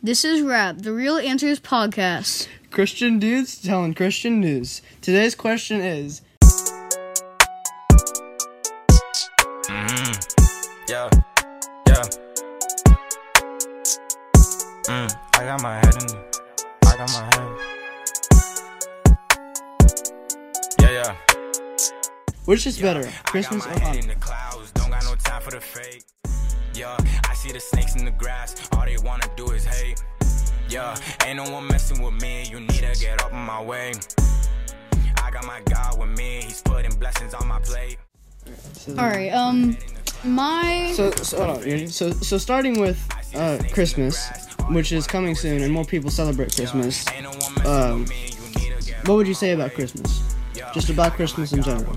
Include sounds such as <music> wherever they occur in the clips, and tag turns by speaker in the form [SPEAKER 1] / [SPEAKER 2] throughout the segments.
[SPEAKER 1] This is Rap, the Real Answers podcast.
[SPEAKER 2] Christian dudes telling Christian news. Today's question is Mm,
[SPEAKER 3] Yeah, yeah. Mm, I got my head in. I got my head. Yeah, yeah.
[SPEAKER 2] which is better, Christmas
[SPEAKER 3] I
[SPEAKER 2] or
[SPEAKER 3] got my head in
[SPEAKER 2] Hanukkah?
[SPEAKER 3] See the snakes in the grass. All they wanna do is hate. Yeah, ain't no one messing with me. You need to get up in my way. I got my God with me. He's putting blessings on my plate.
[SPEAKER 1] All right, um, my
[SPEAKER 2] So, so, hold on, so, so starting with uh, Christmas, which is coming soon, and more people celebrate Christmas.
[SPEAKER 3] Ain't no one messing
[SPEAKER 2] Um,
[SPEAKER 3] with me. You need to get
[SPEAKER 2] What would you say about Christmas? Just about Christmas in general.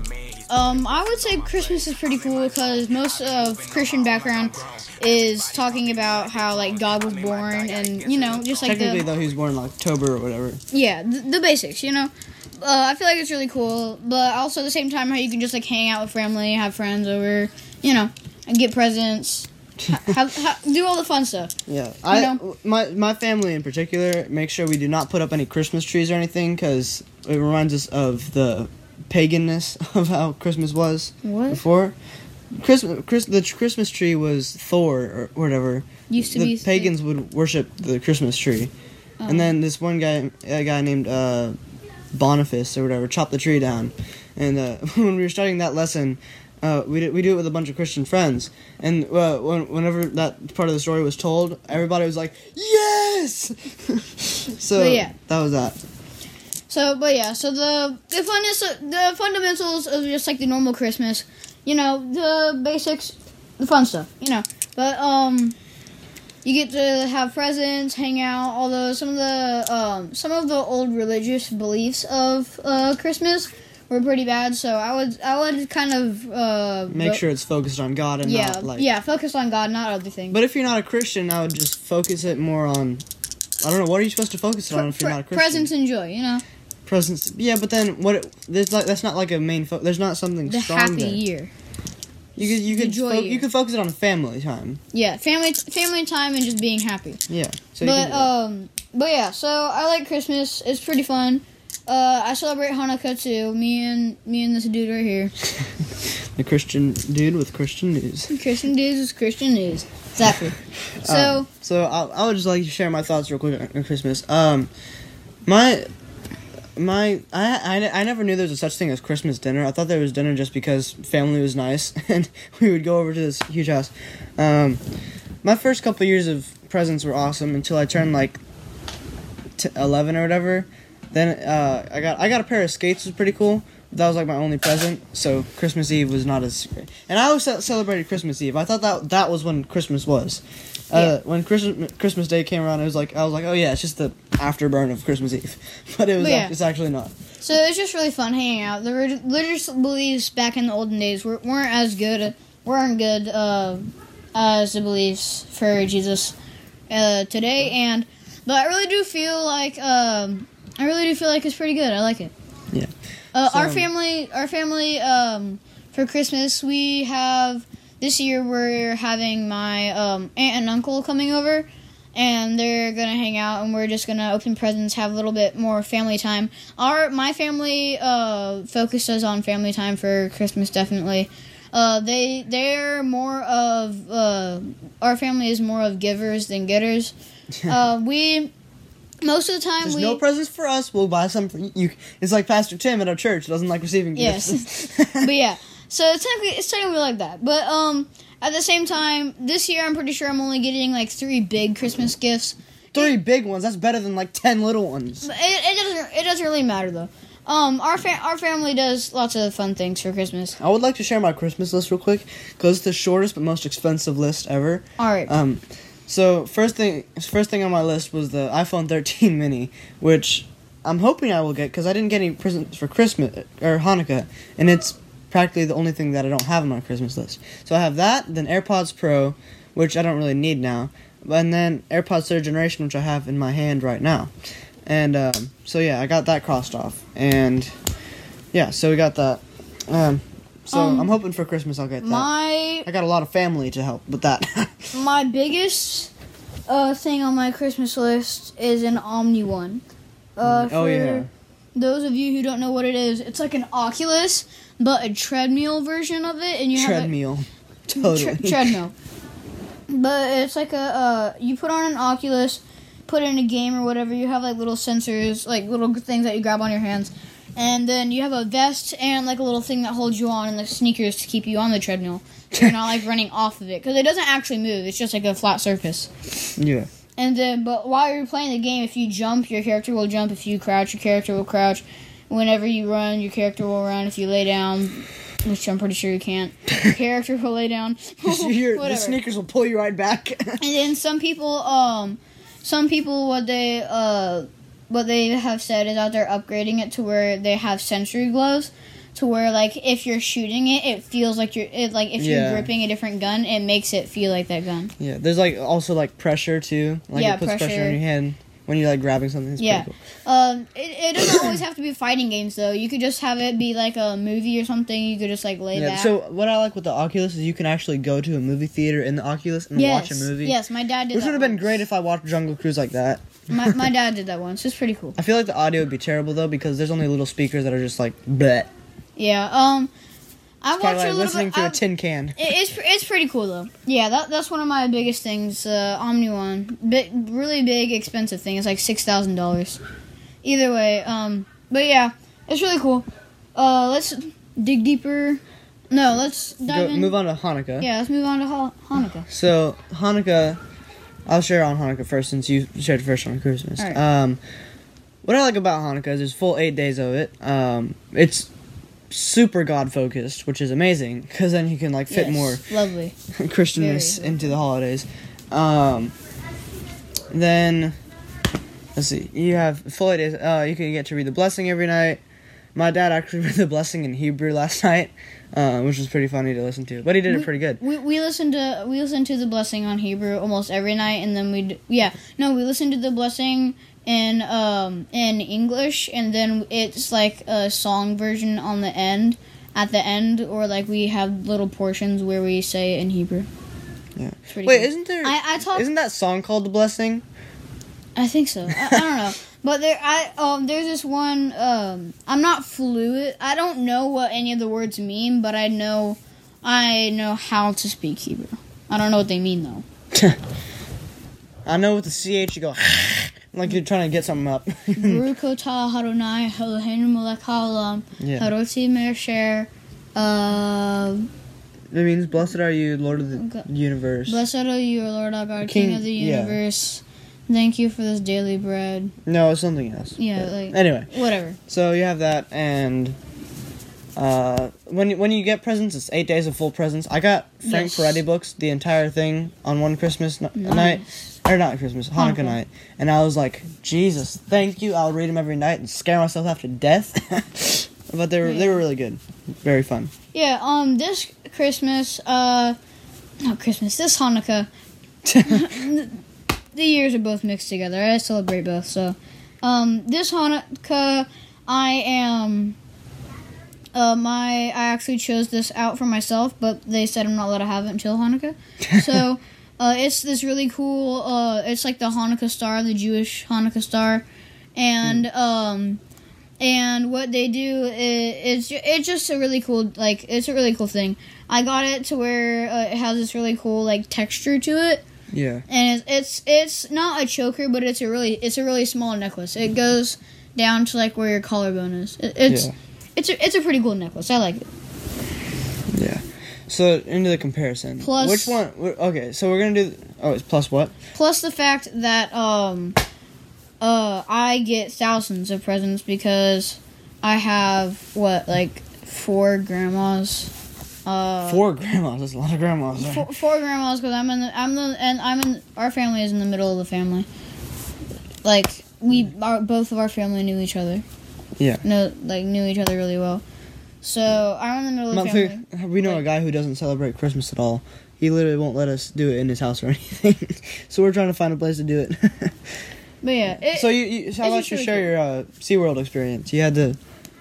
[SPEAKER 1] Um, I would say Christmas is pretty cool because most of Christian background is talking about how like God was born and you know just like
[SPEAKER 2] Technically,
[SPEAKER 1] the
[SPEAKER 2] though, he was born in October or whatever.
[SPEAKER 1] yeah the, the basics, you know. Uh, I feel like it's really cool, but also at the same time how you can just like hang out with family, have friends over, you know, and get presents, <laughs> ha- have, do all the fun stuff.
[SPEAKER 2] Yeah, I
[SPEAKER 1] know?
[SPEAKER 2] my my family in particular make sure we do not put up any Christmas trees or anything because it reminds us of the paganness <laughs> of how Christmas was
[SPEAKER 1] What
[SPEAKER 2] before. Christmas, Chris, the Christmas tree was Thor or whatever.
[SPEAKER 1] used to
[SPEAKER 2] the
[SPEAKER 1] be
[SPEAKER 2] pagans would worship the Christmas tree,
[SPEAKER 1] Oh.
[SPEAKER 2] and then this one guy, a guy named uh, Boniface or whatever, chopped the tree down. And uh, <laughs> when we were studying that lesson, uh, we did, we do it with a bunch of Christian friends, and uh, when, whenever that part of the story was told, everybody was like, "Yes!" <laughs> so
[SPEAKER 1] yeah.
[SPEAKER 2] that was that.
[SPEAKER 1] So, but yeah, so the the funness, the fundamentals of just like the normal Christmas, you know, the basics, the fun stuff, you know. But um, you get to have presents, hang out, although some of the um some of the old religious beliefs of uh Christmas were pretty bad. So I would I would kind of uh
[SPEAKER 2] Make sure it's focused on God and
[SPEAKER 1] yeah
[SPEAKER 2] not like.
[SPEAKER 1] yeah focus on God, not other things.
[SPEAKER 2] But if you're not a Christian, I would just focus it more on. I don't know. What are you supposed to focus it on if you're not a Christian?
[SPEAKER 1] presents and joy, you know,
[SPEAKER 2] presents. Yeah, but then what? There's like that's not like a main. Fo- there's not something
[SPEAKER 1] the
[SPEAKER 2] strong
[SPEAKER 1] happy
[SPEAKER 2] there.
[SPEAKER 1] year.
[SPEAKER 2] You could you could fo- you could focus it on family time.
[SPEAKER 1] Yeah, family family time and just being happy.
[SPEAKER 2] Yeah. So
[SPEAKER 1] but
[SPEAKER 2] can do that.
[SPEAKER 1] um, but yeah. So I like Christmas. It's pretty fun. Uh, I celebrate Hanukkah too. Me and me and this dude right here. <laughs>
[SPEAKER 2] the Christian dude with Christian news.
[SPEAKER 1] Christian news is Christian news. Exactly. <laughs> So
[SPEAKER 2] Um, so I, I would just like to share my thoughts real quick on Christmas. Um, my my I, I I never knew there was a such thing as Christmas dinner. I thought there was dinner just because family was nice <laughs> and we would go over to this huge house. Um, my first couple years of presents were awesome until I turned like t- eleven or whatever. Then uh, I got I got a pair of skates, was pretty cool. That was like my only present, so Christmas Eve was not as great. And I always celebrated Christmas Eve. I thought that that was when Christmas was. Uh, when Christmas Christmas Day came around, it was like I was like, oh yeah, it's just the afterburn of Christmas Eve, <laughs> but it was
[SPEAKER 1] yeah.
[SPEAKER 2] act- it's actually not.
[SPEAKER 1] so it was just really fun hanging out. The religious beliefs back in the olden days were, weren't as good weren't good uh, as the beliefs for Jesus uh, today. And but I really do feel like um, I really do feel like it's pretty good. I like it.
[SPEAKER 2] Yeah.
[SPEAKER 1] Uh, our family, our family, um, for Christmas we have this year we're having my um, aunt and uncle coming over, and they're gonna hang out, and we're just gonna open presents, have a little bit more family time. Our my family uh, focuses on family time for Christmas, definitely. Uh, they they're more of uh, our family is more of givers than getters. <laughs> uh, we most of the time
[SPEAKER 2] There's
[SPEAKER 1] we
[SPEAKER 2] no presents for us. We'll buy some for you. It's like Pastor Tim at our church doesn't like receiving gifts Yes. <laughs>
[SPEAKER 1] but yeah, <laughs> so it's technically it's technically like that. But um, at the same time, this year I'm pretty sure I'm only getting like three big Christmas gifts.
[SPEAKER 2] Three big ones. That's better than like ten little ones.
[SPEAKER 1] It, it doesn't it doesn't really matter though. Um, our fa- our family does lots of fun things for Christmas.
[SPEAKER 2] I would like to share my Christmas list real quick because it's the shortest but most expensive list ever.
[SPEAKER 1] All right,
[SPEAKER 2] Um, so first thing, first thing on my list was the iPhone 13 mini, which I'm hoping I will get because I didn't get any presents for Christmas or Hanukkah, and it's practically the only thing that I don't have on my Christmas list. So I have that, then AirPods Pro, which I don't really need now, and then AirPods third generation, which I have in my hand right now. And um, so yeah, I got that crossed off, and yeah, so we got that. Um, so
[SPEAKER 1] Um,
[SPEAKER 2] I'm hoping for Christmas I'll get that.
[SPEAKER 1] my
[SPEAKER 2] I got a lot of family to help with that. <laughs>
[SPEAKER 1] my biggest uh, thing on my Christmas list is an Omni one. Uh,
[SPEAKER 2] Oh,
[SPEAKER 1] for
[SPEAKER 2] yeah.
[SPEAKER 1] Those of you who don't know what it is, it's like an Oculus, but a treadmill version of it, and you have a,
[SPEAKER 2] Treadmill.
[SPEAKER 1] Tre-
[SPEAKER 2] Totally.
[SPEAKER 1] treadmill. But it's like a uh, you put on an Oculus, put in a game or whatever. You have like little sensors, like little things that you grab on your hands, and then you have a vest and like a little thing that holds you on, and the sneakers to keep you on the treadmill. So you're not like running off of it because it doesn't actually move. It's just like a flat surface.
[SPEAKER 2] yeah.
[SPEAKER 1] And then, but while you're playing the game, if you jump, your character will jump. If you crouch, your character will crouch. Whenever you run, your character will run. If you lay down, which I'm pretty sure you can't, your character will lay down. <laughs>
[SPEAKER 2] Your, <laughs> the sneakers will pull you right back. <laughs>
[SPEAKER 1] And then some people, um, some people, what they, uh, what they have said is out there upgrading it to where they have sensory gloves, to where like if you're shooting it, it feels like you're, it like if
[SPEAKER 2] Yeah.
[SPEAKER 1] you're gripping a different gun, it makes it feel like that gun.
[SPEAKER 2] yeah, there's like also like pressure too. Like
[SPEAKER 1] Yeah,
[SPEAKER 2] it puts pressure.
[SPEAKER 1] pressure.
[SPEAKER 2] on your hand when you're like grabbing something. It's
[SPEAKER 1] Yeah.
[SPEAKER 2] pretty cool.
[SPEAKER 1] Um, it, it doesn't always have to be fighting games though. You could just have it be like a movie or something. You could just like lay
[SPEAKER 2] Yeah,
[SPEAKER 1] back.
[SPEAKER 2] so what I like with the Oculus is you can actually go to a movie theater in the Oculus and
[SPEAKER 1] yes,
[SPEAKER 2] watch a movie.
[SPEAKER 1] yes, my dad did.
[SPEAKER 2] Which would have been great if I watched Jungle Cruise like that.
[SPEAKER 1] my my <laughs> dad did that once. It's pretty cool.
[SPEAKER 2] I feel like the audio would be terrible though because there's only little speakers that are just like bleh.
[SPEAKER 1] Yeah. Um, I
[SPEAKER 2] Kind
[SPEAKER 1] watched a
[SPEAKER 2] like listening
[SPEAKER 1] bit.
[SPEAKER 2] to
[SPEAKER 1] I-
[SPEAKER 2] a tin can.
[SPEAKER 1] It, it's it's pretty cool though. Yeah, that that's one of my biggest things. Uh, Omni One, big, really big, expensive thing. It's like six thousand dollars. Either way, um, but yeah, it's really cool. Uh, let's dig deeper. No, let's dive
[SPEAKER 2] Go, move on to Hanukkah.
[SPEAKER 1] Yeah, let's move on to ha- Hanukkah.
[SPEAKER 2] So Hanukkah, I'll share on Hanukkah first since you shared first on Christmas. Um, what I like about Hanukkah is there's full eight days of it. Um, it's super God focused, which is amazing because then you can like fit
[SPEAKER 1] Yes,
[SPEAKER 2] more
[SPEAKER 1] Lovely. <laughs>
[SPEAKER 2] Christianness
[SPEAKER 1] Very
[SPEAKER 2] into the holidays. Um, then let's see, you have full eight days. Uh, you can get to read the blessing every night. My dad actually <laughs> read the blessing in Hebrew last night, uh, which was pretty funny to listen to. But he did it pretty good.
[SPEAKER 1] We, we listened to we listened to the blessing on Hebrew almost every night, and then we yeah no we listened to the blessing in um in English, and then it's like a song version on the end at the end, or like we have little portions where we say it in Hebrew.
[SPEAKER 2] Yeah. Wait,
[SPEAKER 1] cool.
[SPEAKER 2] isn't there?
[SPEAKER 1] I I talk
[SPEAKER 2] Isn't that song called "The Blessing"?
[SPEAKER 1] I think so. I, I don't know. <laughs> But there, I um, there's this one. Um, I'm not fluent. I don't know what any of the words mean, but I know, I know how to speak Hebrew. I don't know what they mean though. <laughs>
[SPEAKER 2] I know with the ch you go <laughs> like you're trying to get something up. <laughs>
[SPEAKER 1] Baruch atah Adonai Eloheinu melech haolam
[SPEAKER 2] yeah,
[SPEAKER 1] haroti me'asher. Uh,
[SPEAKER 2] it means blessed are you, Lord of the
[SPEAKER 1] Okay.
[SPEAKER 2] universe.
[SPEAKER 1] blessed are you, Lord our God, King,
[SPEAKER 2] King-
[SPEAKER 1] of the
[SPEAKER 2] yeah.
[SPEAKER 1] universe. Thank you for this daily bread.
[SPEAKER 2] no, it's something else.
[SPEAKER 1] Yeah, like-
[SPEAKER 2] anyway,
[SPEAKER 1] Whatever.
[SPEAKER 2] so you have that, and uh, when you, when you get presents, it's eight days of full presents. I got Frank
[SPEAKER 1] Yes.
[SPEAKER 2] Peretti books, the entire thing on one Christmas n-
[SPEAKER 1] Nice.
[SPEAKER 2] night, or not Christmas, Hanukkah,
[SPEAKER 1] Hanukkah.
[SPEAKER 2] night, and I was like, Jesus, thank you. I'll read them every night and scare myself half to death. <laughs> but they were they were really good, very fun.
[SPEAKER 1] Yeah. Um. This Christmas. Uh. Not Christmas. This Hanukkah. <laughs> the years are both mixed together. I celebrate both. So, um, this Hanukkah, I am. Uh, my I actually chose this out for myself, but they said I'm not allowed to have it until Hanukkah. <laughs> So, uh, it's this really cool. Uh, it's like the Hanukkah star, the Jewish Hanukkah star, and um, and what they do is it's it's just a really cool like it's a really cool thing. I got it to where uh, it has this really cool like texture to it
[SPEAKER 2] Yeah.
[SPEAKER 1] and it's, it's it's not a choker, but it's a really it's a really small necklace. It goes down to like where your collarbone is. It, it's
[SPEAKER 2] Yeah.
[SPEAKER 1] it's a, it's a pretty cool necklace. I like it.
[SPEAKER 2] So into the comparison.
[SPEAKER 1] Plus-
[SPEAKER 2] which one? Okay, so we're gonna do. Oh, it's plus what?
[SPEAKER 1] Plus the fact that um uh I get thousands of presents because I have what like four grandmas. Uh,
[SPEAKER 2] Four grandmas. That's a lot of grandmas.
[SPEAKER 1] four, four grandmas because I'm in the I'm the and I'm in our family is in the middle of the family. Like we our, both of our family knew each other.
[SPEAKER 2] Yeah.
[SPEAKER 1] No, like knew each other really well. So I'm in the middle of family.
[SPEAKER 2] we know a guy who doesn't celebrate Christmas at all. He literally won't let us do it in his house or <laughs> anything. so we're trying to find a place to do it.
[SPEAKER 1] But yeah, <laughs> it,
[SPEAKER 2] so you, you so how about you
[SPEAKER 1] really
[SPEAKER 2] share
[SPEAKER 1] cool.
[SPEAKER 2] your uh, SeaWorld experience? You had to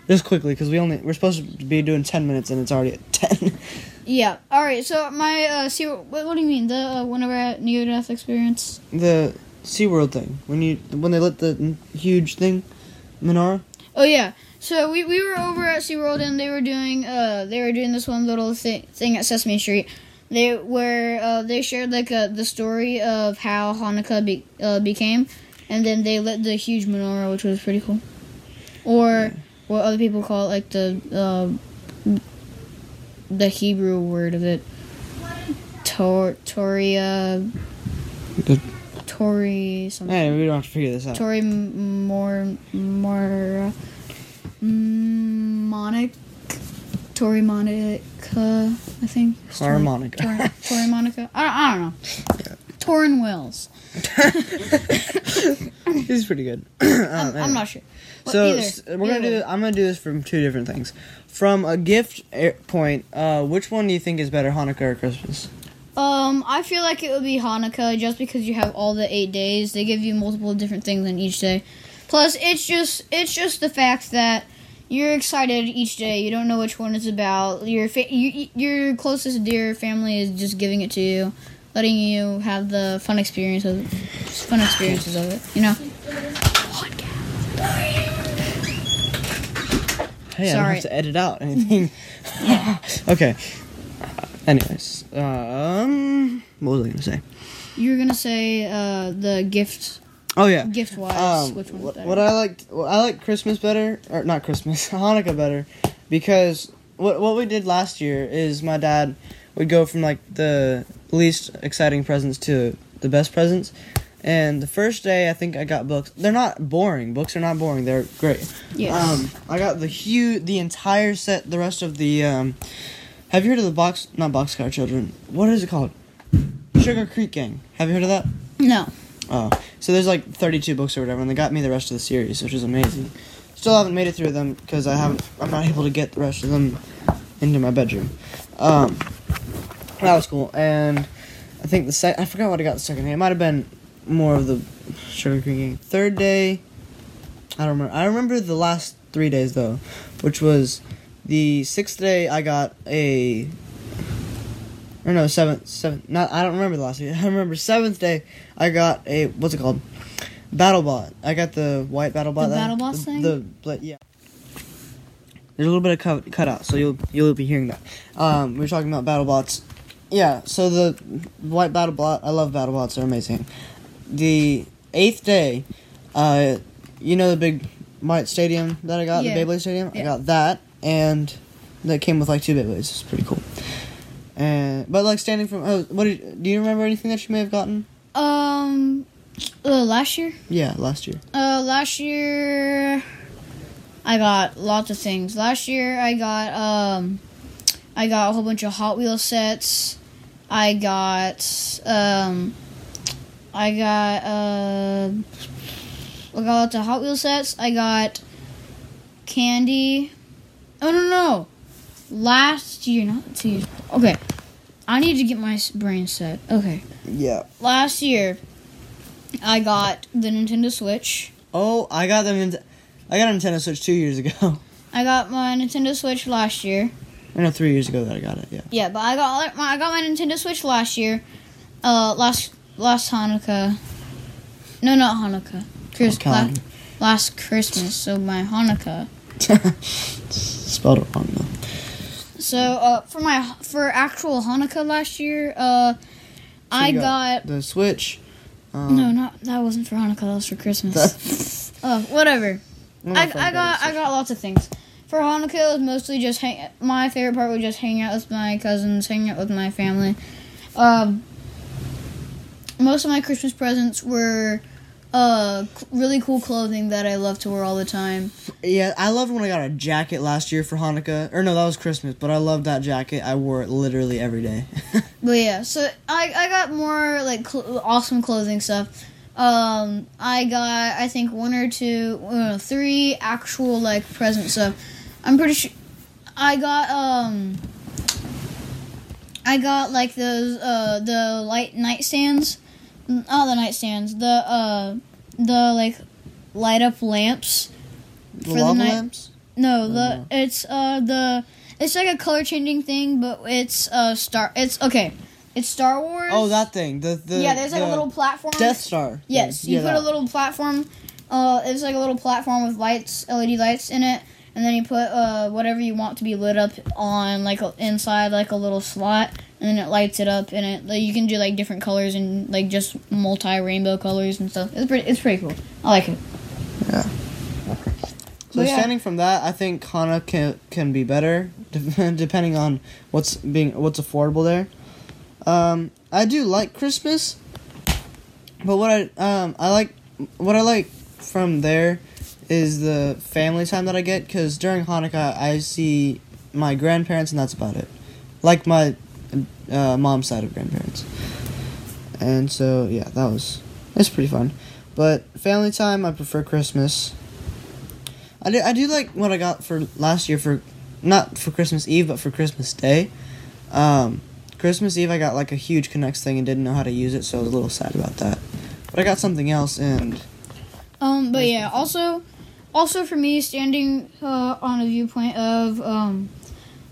[SPEAKER 2] just quickly because we only we're supposed to be doing ten minutes and it's already at ten. <laughs>
[SPEAKER 1] Yeah. All right. So my uh, see, what, what do you mean the uh, whenever near death experience?
[SPEAKER 2] The SeaWorld thing when you when they lit the huge thing, menorah.
[SPEAKER 1] Oh yeah. So we, we were over at SeaWorld and they were doing uh they were doing this one little thing thing at Sesame Street. They where uh, they shared like uh, the story of how Hanukkah be, uh, became, and then they lit the huge menorah, which was pretty cool. Or what other people call it, like the uh, the Hebrew word of it, Tor Toria
[SPEAKER 2] The-
[SPEAKER 1] Tori something.
[SPEAKER 2] Hey, we don't have to figure this out.
[SPEAKER 1] Tori more more Monica Tori Monica I think. Tori, Tori Monica I don't, I don't know Torin Wills. <laughs>
[SPEAKER 2] He's pretty good. <clears throat>
[SPEAKER 1] I'm, I'm not sure
[SPEAKER 2] So
[SPEAKER 1] either-
[SPEAKER 2] we're gonna do. I'm gonna do this from two different things. From a gift eh, point, uh, which one do you think is better, Hanukkah or Christmas?
[SPEAKER 1] um I feel like it would be Hanukkah just because you have all the eight days they give you multiple different things in each day plus it's just it's just the fact that you're excited each day. You don't know which one it's about. Your fa- you, your closest dear family is just giving it to you, letting you have the fun experience of fun experiences of it. You know.
[SPEAKER 2] Hey, I don't
[SPEAKER 1] Sorry.
[SPEAKER 2] have to edit out anything. <laughs> <laughs> okay. Uh, anyways, um, what was I gonna say?
[SPEAKER 1] You were gonna say uh, the gift
[SPEAKER 2] Oh yeah.
[SPEAKER 1] gift wise.
[SPEAKER 2] Um,
[SPEAKER 1] which one's
[SPEAKER 2] what,
[SPEAKER 1] better?
[SPEAKER 2] what I liked, well, I like Christmas better, or not Christmas, <laughs> Hanukkah better, because what what we did last year is my dad would go from like the least exciting presents to the best presents, and the first day I think I got books. They're not boring. Books are not boring. They're great.
[SPEAKER 1] Yes.
[SPEAKER 2] Um, I got the huge, the entire set. The rest of the um, have you heard of the box? Not Boxcar Children. What is it called? Sugar Creek Gang. Have you heard of that?
[SPEAKER 1] no.
[SPEAKER 2] Oh, so there's like 32 books or whatever, and they got me the rest of the series, which is amazing. Still haven't made it through them because I haven't. I'm not able to get the rest of them into my bedroom. Um, that was cool, and I think the sec- I forgot what I got the second day. It might have been more of the Sugar Creek Gang. Third day, I don't remember. I remember the last three days though, which was the sixth day. I got a. Or no, seventh, seventh. Not I don't remember the last day. <laughs> I remember seventh day. I got a what's it called? BattleBot. I got the white BattleBot.
[SPEAKER 1] The
[SPEAKER 2] the,
[SPEAKER 1] thing?
[SPEAKER 2] The, yeah. There's a little bit of cut, cut out, so you'll you'll be hearing that. Um, we are talking about BattleBots. Yeah, so the white BattleBot. I love BattleBots. They're amazing. The eighth day, uh, you know the big white stadium that I got,
[SPEAKER 1] Yeah.
[SPEAKER 2] the Beyblade stadium. I got that, and that came with like two Beyblades. It's pretty cool. And but like standing from oh, what did, do you remember anything that you may have gotten?
[SPEAKER 1] Um. Uh, last year.
[SPEAKER 2] Yeah, last year.
[SPEAKER 1] Uh, last year, I got lots of things. Last year, I got um, I got a whole bunch of Hot Wheels sets. I got um, I got uh, I got lots of Hot Wheels sets. I got candy. Oh no no, last year, not two years. Okay, I need to get my brain set. Okay,
[SPEAKER 2] Yeah.
[SPEAKER 1] last year, I got the Nintendo Switch.
[SPEAKER 2] Oh, I got the I got a Nintendo Switch two years ago. <laughs>
[SPEAKER 1] I got my Nintendo Switch last year.
[SPEAKER 2] I know three years ago that I got it. Yeah.
[SPEAKER 1] Yeah, but I got my I got my Nintendo Switch last year. Uh, last last Hanukkah. No, not Hanukkah. Chris, la- last Christmas. So my Hanukkah. <laughs>
[SPEAKER 2] Spelled it wrong though.
[SPEAKER 1] So uh, for my for actual Hanukkah last year, uh, I
[SPEAKER 2] you
[SPEAKER 1] got,
[SPEAKER 2] the Switch. Um,
[SPEAKER 1] no, not that wasn't for Hanukkah. That was for Christmas. uh, <laughs> whatever. I, I got I got lots of things. For Hanukkah, it was mostly just hang. My favorite part was just hanging out with my cousins, hanging out with my family. Um, most of my Christmas presents were uh c- really cool clothing that I love to wear all the time.
[SPEAKER 2] Yeah, I loved when I got a jacket last year for Hanukkah. Or no, that was Christmas. But I loved that jacket. I wore it literally every day. <laughs>
[SPEAKER 1] But yeah, so I I got more like cl- awesome clothing stuff. Um, I got I think one or two, uh, three actual like present stuff. I'm pretty sure I got um. I got like those uh the light nightstands, not the nightstands, the uh the like light up lamps.
[SPEAKER 2] the
[SPEAKER 1] For the night-
[SPEAKER 2] lamps.
[SPEAKER 1] No, the
[SPEAKER 2] no.
[SPEAKER 1] it's uh the It's like a color changing thing, but it's uh Star. It's okay. It's Star Wars.
[SPEAKER 2] Oh, that thing. The the
[SPEAKER 1] yeah. There's like
[SPEAKER 2] the
[SPEAKER 1] a little platform.
[SPEAKER 2] Death Star.
[SPEAKER 1] Yes, you
[SPEAKER 2] Yeah,
[SPEAKER 1] put
[SPEAKER 2] that.
[SPEAKER 1] a little platform. Uh, it's like a little platform with lights, LED lights in it, and then you put uh whatever you want to be lit up on like a, inside like a little slot, and then it lights it up, and it like, you can do like different colors and like just multi rainbow colors and stuff. It's pretty. It's pretty cool. I like it.
[SPEAKER 2] Yeah.
[SPEAKER 1] So yeah.
[SPEAKER 2] standing from that, I think Hanukkah can, can be better, <laughs> depending on what's being what's affordable there. Um, I do like Christmas, but what I um I like what I like from there is the family time that I get because during Hanukkah I see my grandparents and that's about it, like my uh, mom's side of grandparents, and so yeah, that was it's pretty fun. But family time, I prefer Christmas. I do, I do like what I got for last year for not for Christmas Eve but for Christmas Day. Um, Christmas Eve I got like a huge K'NEX thing and didn't know how to use it, so I was a little sad about that. But I got something else and
[SPEAKER 1] Um, but yeah, also, also for me, standing uh, on a viewpoint of um,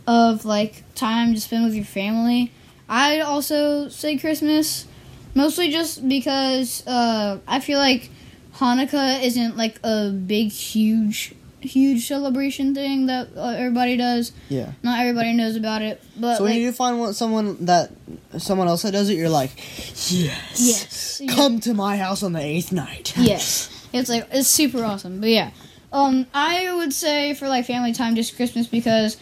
[SPEAKER 1] of like time to spend with your family, I'd also say Christmas, mostly just because uh, I feel like Hanukkah isn't like a big, huge, huge celebration thing that uh, everybody does.
[SPEAKER 2] yeah.
[SPEAKER 1] Not everybody knows about it, but
[SPEAKER 2] So when
[SPEAKER 1] like,
[SPEAKER 2] you do find one, someone that someone else that does it, you're like, yes,
[SPEAKER 1] Yes.
[SPEAKER 2] come to my house on the eighth night. <laughs>
[SPEAKER 1] yes it's like it's super awesome but yeah um i would say for like family time just christmas because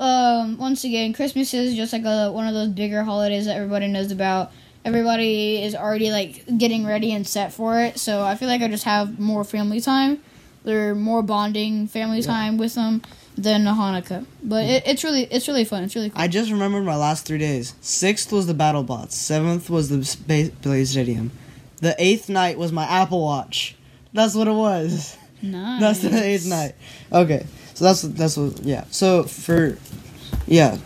[SPEAKER 1] um once again christmas is just like a one of those bigger holidays that everybody knows about everybody is already like getting ready and set for it so i feel like i just have more family time they're more bonding family time with them than hanukkah but it, it's really it's really fun it's really cool
[SPEAKER 2] I just remembered my last three days. Sixth was the Battle Bots. Seventh was the Space Blaze Stadium. The eighth night was my Apple Watch. That's what it was.
[SPEAKER 1] nice.
[SPEAKER 2] That's the eighth night. Okay, so that's that's what. Yeah. So for, yeah,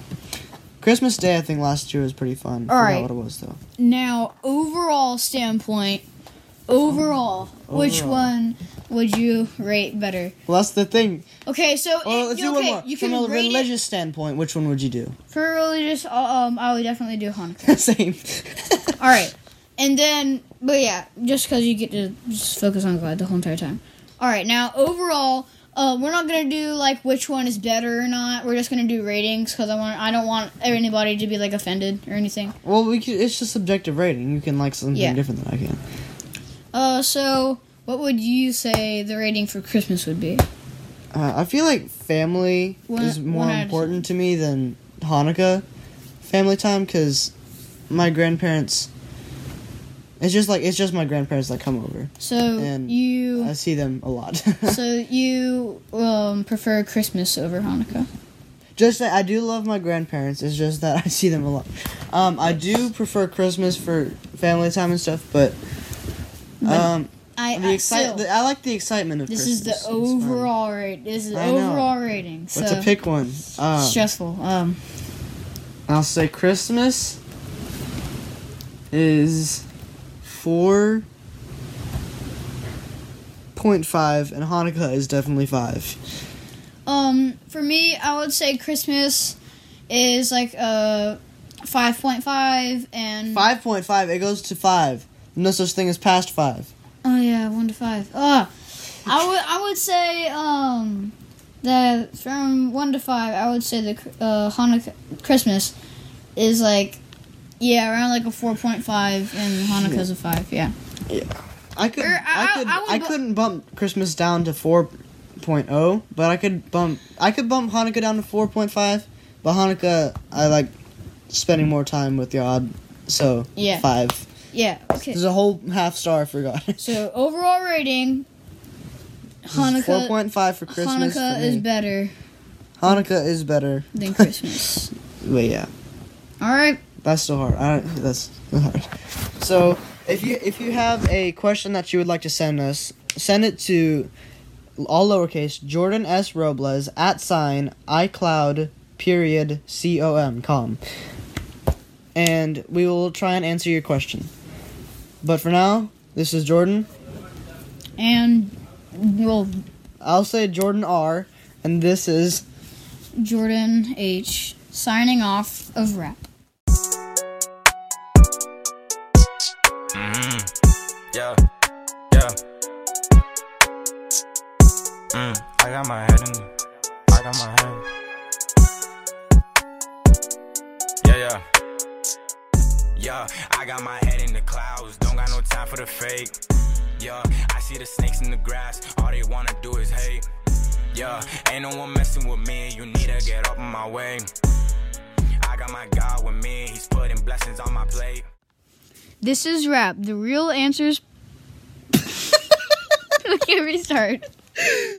[SPEAKER 2] Christmas Day I think last year was pretty fun.
[SPEAKER 1] All right.
[SPEAKER 2] what it was though.
[SPEAKER 1] Now, overall standpoint, overall, which one would you rate better?
[SPEAKER 2] Well, that's the thing.
[SPEAKER 1] Okay, so
[SPEAKER 2] Well,
[SPEAKER 1] it-
[SPEAKER 2] let's do
[SPEAKER 1] okay,
[SPEAKER 2] one more.
[SPEAKER 1] you
[SPEAKER 2] From
[SPEAKER 1] can
[SPEAKER 2] a religious standpoint, which one would you do?
[SPEAKER 1] it for religious. uh, Um, I would definitely do Hanukkah. <laughs>
[SPEAKER 2] Same. <laughs>
[SPEAKER 1] All right, and then, but yeah, just because you get to just focus on God the whole entire time. All right, now overall. Uh, we're not gonna do like which one is better or not. We're just gonna do ratings because I want I don't want anybody to be like offended or anything.
[SPEAKER 2] well, we could, it's just subjective rating. You can like something
[SPEAKER 1] Yeah.
[SPEAKER 2] different than I can.
[SPEAKER 1] Uh, so what would you say the rating for Christmas would be?
[SPEAKER 2] Uh, I feel like family
[SPEAKER 1] One-
[SPEAKER 2] is more
[SPEAKER 1] one out of
[SPEAKER 2] important to me than Hanukkah family time because my grandparents. It's just like it's just my grandparents that come over.
[SPEAKER 1] So
[SPEAKER 2] And
[SPEAKER 1] you
[SPEAKER 2] I see them a lot. <laughs>
[SPEAKER 1] so <laughs> you um, prefer Christmas over Hanukkah?
[SPEAKER 2] just that I do love my grandparents. It's just that <laughs> I see them a lot. Um, I do prefer Christmas for family time and stuff, but um,
[SPEAKER 1] I,
[SPEAKER 2] the
[SPEAKER 1] I
[SPEAKER 2] excite
[SPEAKER 1] still,
[SPEAKER 2] I like the excitement of
[SPEAKER 1] this
[SPEAKER 2] Christmas.
[SPEAKER 1] is the overall rate. This is the
[SPEAKER 2] know.
[SPEAKER 1] overall rating. So
[SPEAKER 2] to pick one, um,
[SPEAKER 1] stressful. Um,
[SPEAKER 2] I'll say Christmas is four point five, and Hanukkah is definitely five.
[SPEAKER 1] um, for me, I would say Christmas is like a five point five, and
[SPEAKER 2] Five point five. It goes to five. No such thing as past five.
[SPEAKER 1] Oh yeah, one to five. Ah, I would I would say um that from one to five, I would say the uh, Hanukkah Christmas is like yeah around like a four point five, and Hanukkah's a five. Yeah.
[SPEAKER 2] I could.
[SPEAKER 1] Er, or
[SPEAKER 2] I,
[SPEAKER 1] I-
[SPEAKER 2] could.
[SPEAKER 1] I
[SPEAKER 2] I,
[SPEAKER 1] bu-
[SPEAKER 2] couldn't bump Christmas down to four oh, but I could bump. I could bump Hanukkah down to four point five. But Hanukkah, I like spending more time with God. So
[SPEAKER 1] Yeah.
[SPEAKER 2] five.
[SPEAKER 1] Yeah. Okay.
[SPEAKER 2] There's a whole half star I forgot. <laughs>
[SPEAKER 1] So overall rating,
[SPEAKER 2] Four
[SPEAKER 1] Hanukkah
[SPEAKER 2] point 4.5 for Christmas.
[SPEAKER 1] Hanukkah
[SPEAKER 2] for
[SPEAKER 1] is better
[SPEAKER 2] Hanukkah is better.
[SPEAKER 1] than <laughs> Christmas.
[SPEAKER 2] But yeah,
[SPEAKER 1] All right.
[SPEAKER 2] That's still hard. I don't, that's hard. So if you if you have a question that you would like to send us, send it to all lowercase Jordan S Robles at sign iCloud period c o m com, and we will try and answer your question. But for now, this is Jordan.
[SPEAKER 1] And well,
[SPEAKER 2] I'll say Jordan R, and this is
[SPEAKER 1] Jordan H. signing off of rap.
[SPEAKER 3] Mm-hmm. Yeah, yeah. Mm, I got my head in. I got my head. Yeah, yeah. Yeah, I got my head in the clouds. Don't got no time for the fake. Yeah, I see the snakes in the grass. All they wanna do is hate. Yeah, ain't no one messing with me. You need to get up in my way. I got my God with me. He's putting blessings on my plate.
[SPEAKER 1] This is rap. The real answers. <laughs> <laughs> <laughs> okay, restart.